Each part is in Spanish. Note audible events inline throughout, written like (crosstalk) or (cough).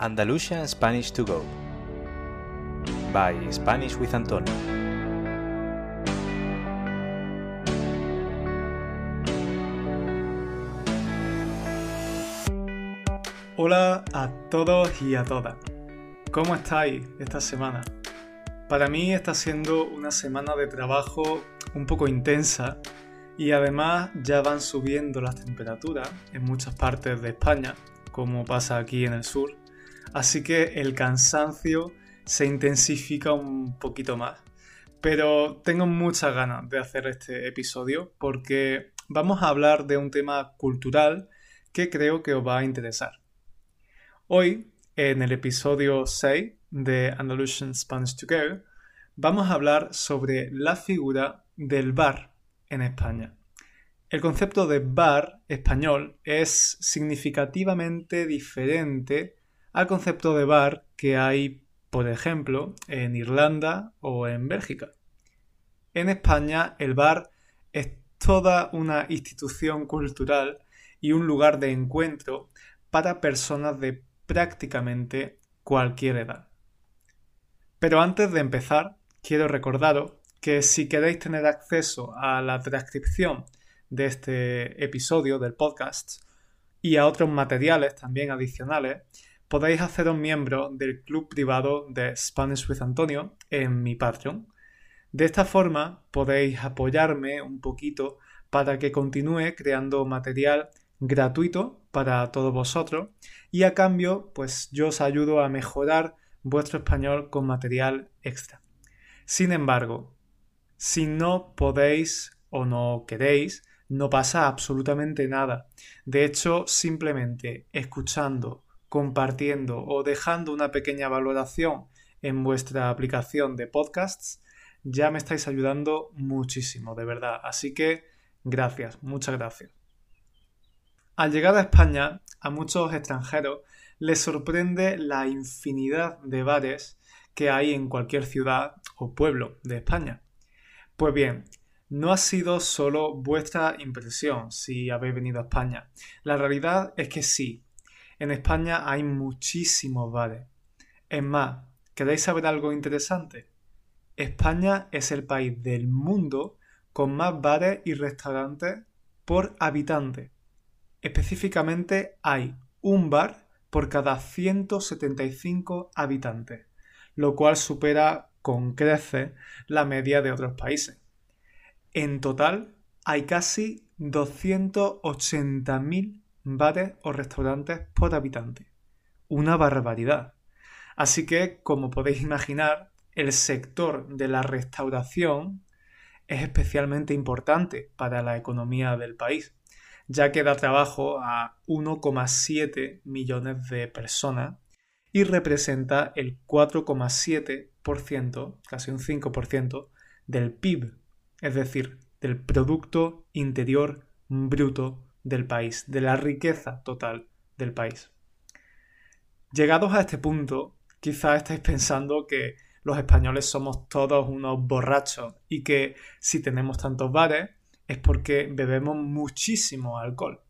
Andalusian Spanish to Go by Spanish with Antonio. Hola a todos y a todas. ¿Cómo estáis esta semana? Para mí está siendo una semana de trabajo un poco intensa y además ya van subiendo las temperaturas en muchas partes de España, como pasa aquí en el sur. Así que el cansancio se intensifica un poquito más. Pero tengo muchas ganas de hacer este episodio porque vamos a hablar de un tema cultural que creo que os va a interesar. Hoy, en el episodio 6 de Andalusian Spanish to Go, vamos a hablar sobre la figura del bar en España. El concepto de bar español es significativamente diferente al concepto de bar que hay, por ejemplo, en Irlanda o en Bélgica. En España el bar es toda una institución cultural y un lugar de encuentro para personas de prácticamente cualquier edad. Pero antes de empezar, quiero recordaros que si queréis tener acceso a la transcripción de este episodio del podcast y a otros materiales también adicionales, podéis haceros miembro del club privado de Spanish with Antonio en mi Patreon. De esta forma podéis apoyarme un poquito para que continúe creando material gratuito para todos vosotros y a cambio pues yo os ayudo a mejorar vuestro español con material extra. Sin embargo, si no podéis o no queréis, no pasa absolutamente nada. De hecho, simplemente escuchando compartiendo o dejando una pequeña valoración en vuestra aplicación de podcasts, ya me estáis ayudando muchísimo, de verdad. Así que gracias, muchas gracias. Al llegar a España, a muchos extranjeros les sorprende la infinidad de bares que hay en cualquier ciudad o pueblo de España. Pues bien, no ha sido solo vuestra impresión si habéis venido a España. La realidad es que sí, en España hay muchísimos bares. Es más, ¿queréis saber algo interesante? España es el país del mundo con más bares y restaurantes por habitante. Específicamente hay un bar por cada 175 habitantes, lo cual supera con creces la media de otros países. En total hay casi 280.000 bares o restaurantes por habitante. Una barbaridad. Así que, como podéis imaginar, el sector de la restauración es especialmente importante para la economía del país, ya que da trabajo a 1,7 millones de personas y representa el 4,7%, casi un 5% del PIB, es decir, del Producto Interior Bruto del país, de la riqueza total del país. Llegados a este punto, quizás estáis pensando que los españoles somos todos unos borrachos y que si tenemos tantos bares es porque bebemos muchísimo alcohol.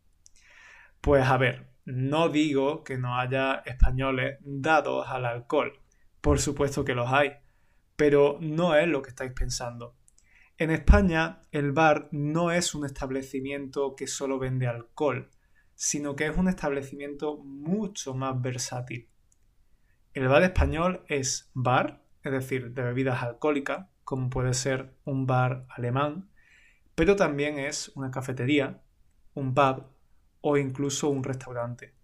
Pues a ver, no digo que no haya españoles dados al alcohol, por supuesto que los hay, pero no es lo que estáis pensando. En España, el bar no es un establecimiento que solo vende alcohol, sino que es un establecimiento mucho más versátil. El bar español es bar, es decir, de bebidas alcohólicas, como puede ser un bar alemán, pero también es una cafetería, un pub o incluso un restaurante.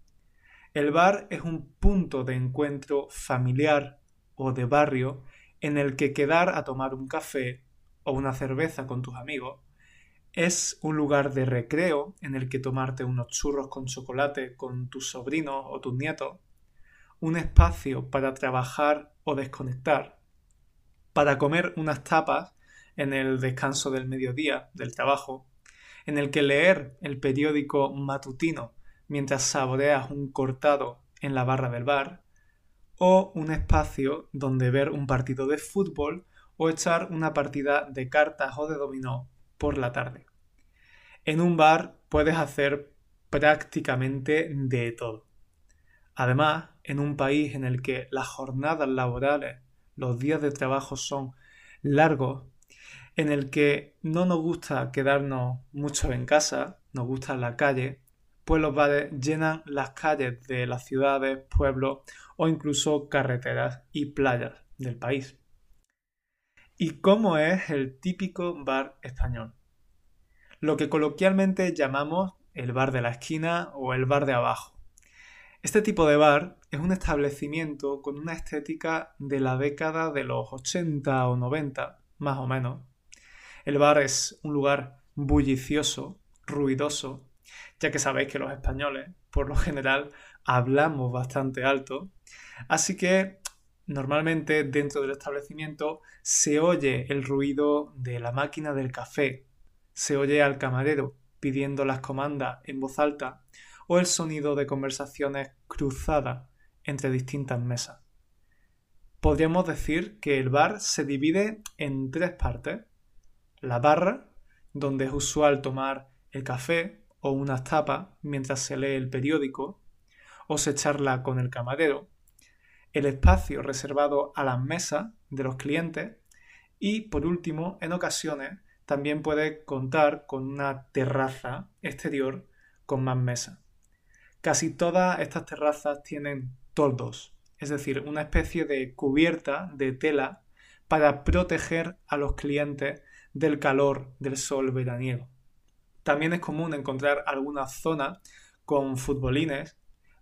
El bar es un punto de encuentro familiar o de barrio en el que quedar a tomar un café o una cerveza con tus amigos, es un lugar de recreo en el que tomarte unos churros con chocolate con tus sobrinos o tus nietos, un espacio para trabajar o desconectar, para comer unas tapas en el descanso del mediodía del trabajo, en el que leer el periódico matutino mientras saboreas un cortado en la barra del bar, o un espacio donde ver un partido de fútbol o echar una partida de cartas o de dominó por la tarde. En un bar puedes hacer prácticamente de todo. Además, en un país en el que las jornadas laborales, los días de trabajo son largos, en el que no nos gusta quedarnos mucho en casa, nos gusta la calle, pues los bares llenan las calles de las ciudades, pueblos o incluso carreteras y playas del país. ¿Y cómo es el típico bar español? Lo que coloquialmente llamamos el bar de la esquina o el bar de abajo. Este tipo de bar es un establecimiento con una estética de la década de los 80 o 90, más o menos. El bar es un lugar bullicioso, ruidoso, ya que sabéis que los españoles, por lo general, hablamos bastante alto. Así que normalmente dentro del establecimiento se oye el ruido de la máquina del café, se oye al camarero pidiendo las comandas en voz alta o el sonido de conversaciones cruzadas entre distintas mesas. Podríamos decir que el bar se divide en tres partes. La barra, donde es usual tomar el café o unas tapas mientras se lee el periódico o se charla con el camarero, el espacio reservado a las mesas de los clientes y, por último, en ocasiones también puede contar con una terraza exterior con más mesas. Casi todas estas terrazas tienen toldos, es decir, una especie de cubierta de tela para proteger a los clientes del calor del sol veraniego. También es común encontrar algunas zonas con futbolines,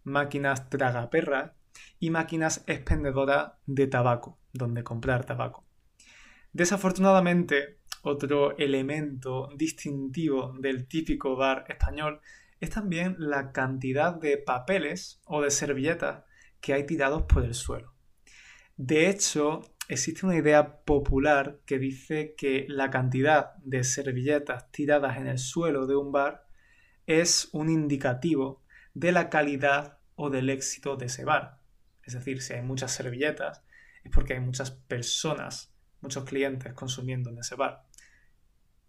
máquinas tragaperras y máquinas expendedoras de tabaco, donde comprar tabaco. Desafortunadamente, otro elemento distintivo del típico bar español es también la cantidad de papeles o de servilletas que hay tirados por el suelo. De hecho, existe una idea popular que dice que la cantidad de servilletas tiradas en el suelo de un bar es un indicativo de la calidad o del éxito de ese bar. Es decir, si hay muchas servilletas es porque hay muchas personas, muchos clientes consumiendo en ese bar.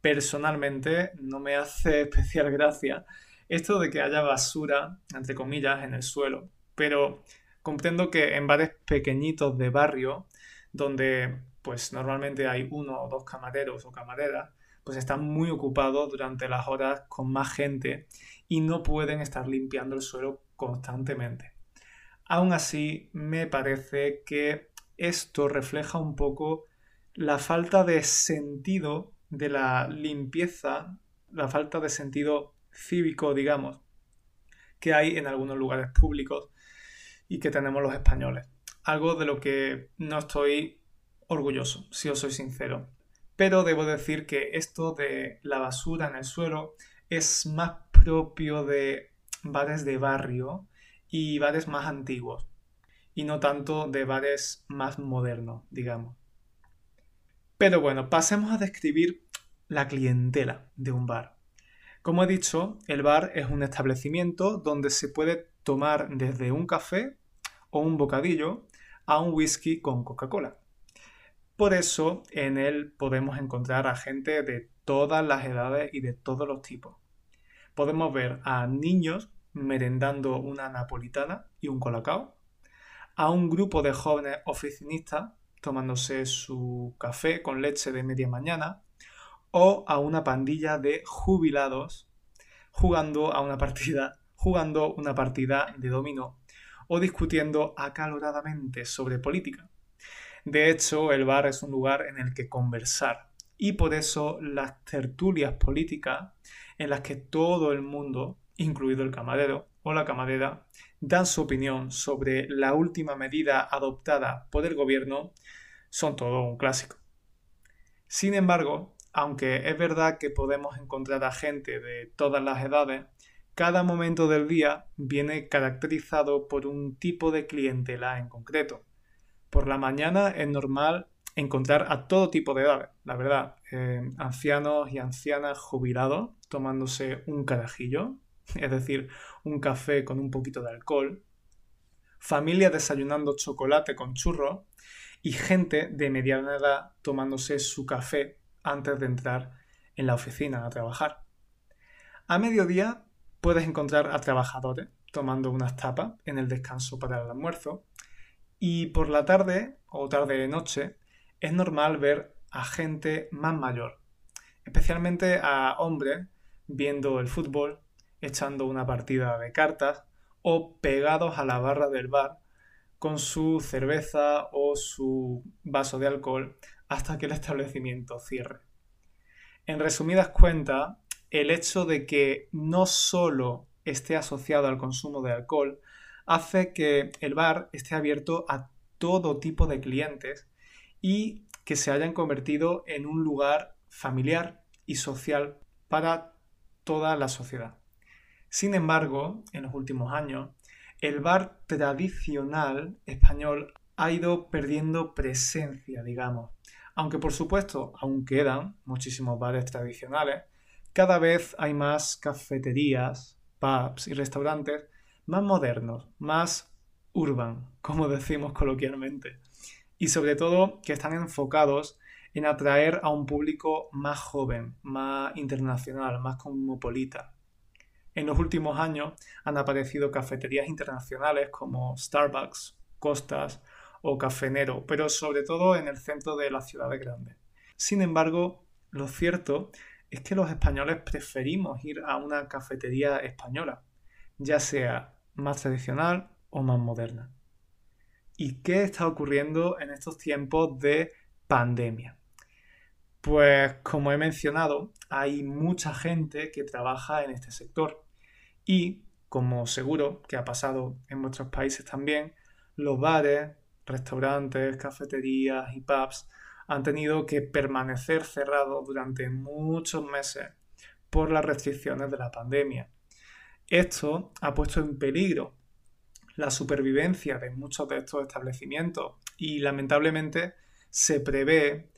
Personalmente no me hace (laughs) especial gracia esto de que haya basura, entre comillas, en el suelo, pero comprendo que en bares pequeñitos de barrio donde pues normalmente hay uno o dos camareros o camareras, pues están muy ocupados durante las horas con más gente y no pueden estar limpiando el suelo constantemente. Aún así, me parece que esto refleja un poco la falta de sentido de la limpieza, la falta de sentido cívico, digamos, que hay en algunos lugares públicos y que tenemos los españoles algo de lo que no estoy orgulloso, si os soy sincero. Pero debo decir que esto de la basura en el suelo es más propio de bares de barrio y bares más antiguos, y no tanto de bares más modernos, digamos. Pero bueno, pasemos a describir la clientela de un bar. Como he dicho, el bar es un establecimiento donde se puede tomar desde un café o un bocadillo a un whisky con Coca-Cola. Por eso en él podemos encontrar a gente de todas las edades y de todos los tipos. Podemos ver a niños merendando una napolitana y un colacao, a un grupo de jóvenes oficinistas tomándose su café con leche de media mañana, o a una pandilla de jubilados jugando a una partida, jugando una partida de dominó o discutiendo acaloradamente sobre política. De hecho, el bar es un lugar en el que conversar y por eso las tertulias políticas en las que todo el mundo, incluido el camarero o la camarera, dan su opinión sobre la última medida adoptada por el gobierno, son todo un clásico. Sin embargo, aunque es verdad que podemos encontrar a gente de todas las edades, cada momento del día viene caracterizado por un tipo de clientela en concreto. Por la mañana es normal encontrar a todo tipo de edades, la verdad. Eh, ancianos y ancianas jubilados tomándose un carajillo, (laughs) es decir, un café con un poquito de alcohol. Familias desayunando chocolate con churros y gente de mediana edad tomándose su café antes de entrar en la oficina a trabajar. A mediodía puedes encontrar a trabajadores tomando unas tapas en el descanso para el almuerzo. Y por la tarde o tarde de noche es normal ver a gente más mayor, especialmente a hombres viendo el fútbol, echando una partida de cartas o pegados a la barra del bar con su cerveza o su vaso de alcohol hasta que el establecimiento cierre. En resumidas cuentas, el hecho de que no solo esté asociado al consumo de alcohol hace que el bar esté abierto a todo tipo de clientes y que se hayan convertido en un lugar familiar y social para toda la sociedad. Sin embargo, en los últimos años, el bar tradicional español ha ido perdiendo presencia, digamos. Aunque por supuesto aún quedan muchísimos bares tradicionales, cada vez hay más cafeterías, pubs y restaurantes más modernos, más urban, como decimos coloquialmente. Y sobre todo que están enfocados en atraer a un público más joven, más internacional, más cosmopolita. En los últimos años han aparecido cafeterías internacionales como Starbucks, Costas o Cafenero, pero sobre todo en el centro de las ciudades grandes. Sin embargo, lo cierto es que los españoles preferimos ir a una cafetería española, ya sea más tradicional o más moderna. ¿Y qué está ocurriendo en estos tiempos de pandemia? Pues como he mencionado, hay mucha gente que trabaja en este sector y, como seguro que ha pasado en vuestros países también, los bares, restaurantes, cafeterías y pubs han tenido que permanecer cerrados durante muchos meses por las restricciones de la pandemia. Esto ha puesto en peligro la supervivencia de muchos de estos establecimientos y lamentablemente se prevé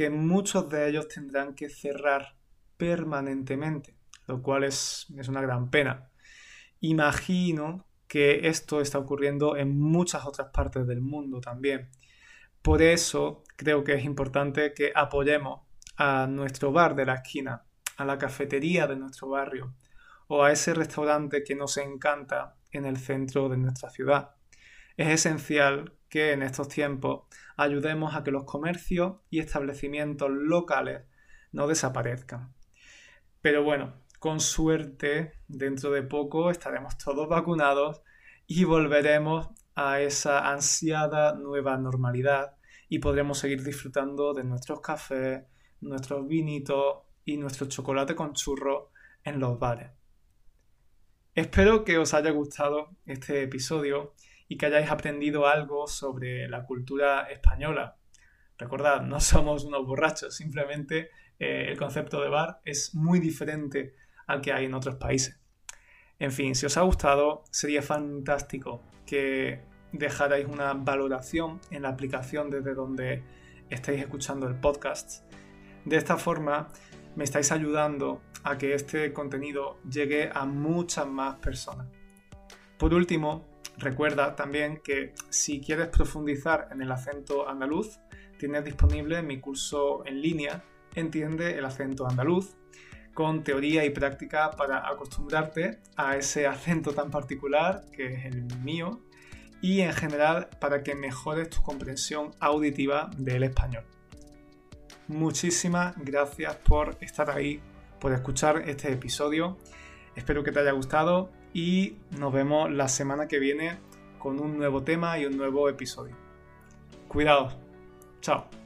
que muchos de ellos tendrán que cerrar permanentemente, lo cual es, es una gran pena. Imagino que esto está ocurriendo en muchas otras partes del mundo también. Por eso creo que es importante que apoyemos a nuestro bar de la esquina, a la cafetería de nuestro barrio o a ese restaurante que nos encanta en el centro de nuestra ciudad. Es esencial que en estos tiempos ayudemos a que los comercios y establecimientos locales no desaparezcan. Pero bueno, con suerte, dentro de poco estaremos todos vacunados y volveremos a esa ansiada nueva normalidad y podremos seguir disfrutando de nuestros cafés, nuestros vinitos y nuestro chocolate con churro en los bares. Espero que os haya gustado este episodio y que hayáis aprendido algo sobre la cultura española. Recordad, no (laughs) somos unos borrachos, simplemente eh, el concepto de bar es muy diferente al que hay en otros países. En fin, si os ha gustado, sería fantástico que dejarais una valoración en la aplicación desde donde estáis escuchando el podcast. De esta forma, me estáis ayudando a que este contenido llegue a muchas más personas. Por último, Recuerda también que si quieres profundizar en el acento andaluz, tienes disponible mi curso en línea Entiende el acento andaluz, con teoría y práctica para acostumbrarte a ese acento tan particular que es el mío y en general para que mejores tu comprensión auditiva del español. Muchísimas gracias por estar ahí, por escuchar este episodio. Espero que te haya gustado y nos vemos la semana que viene con un nuevo tema y un nuevo episodio. Cuidados. Chao.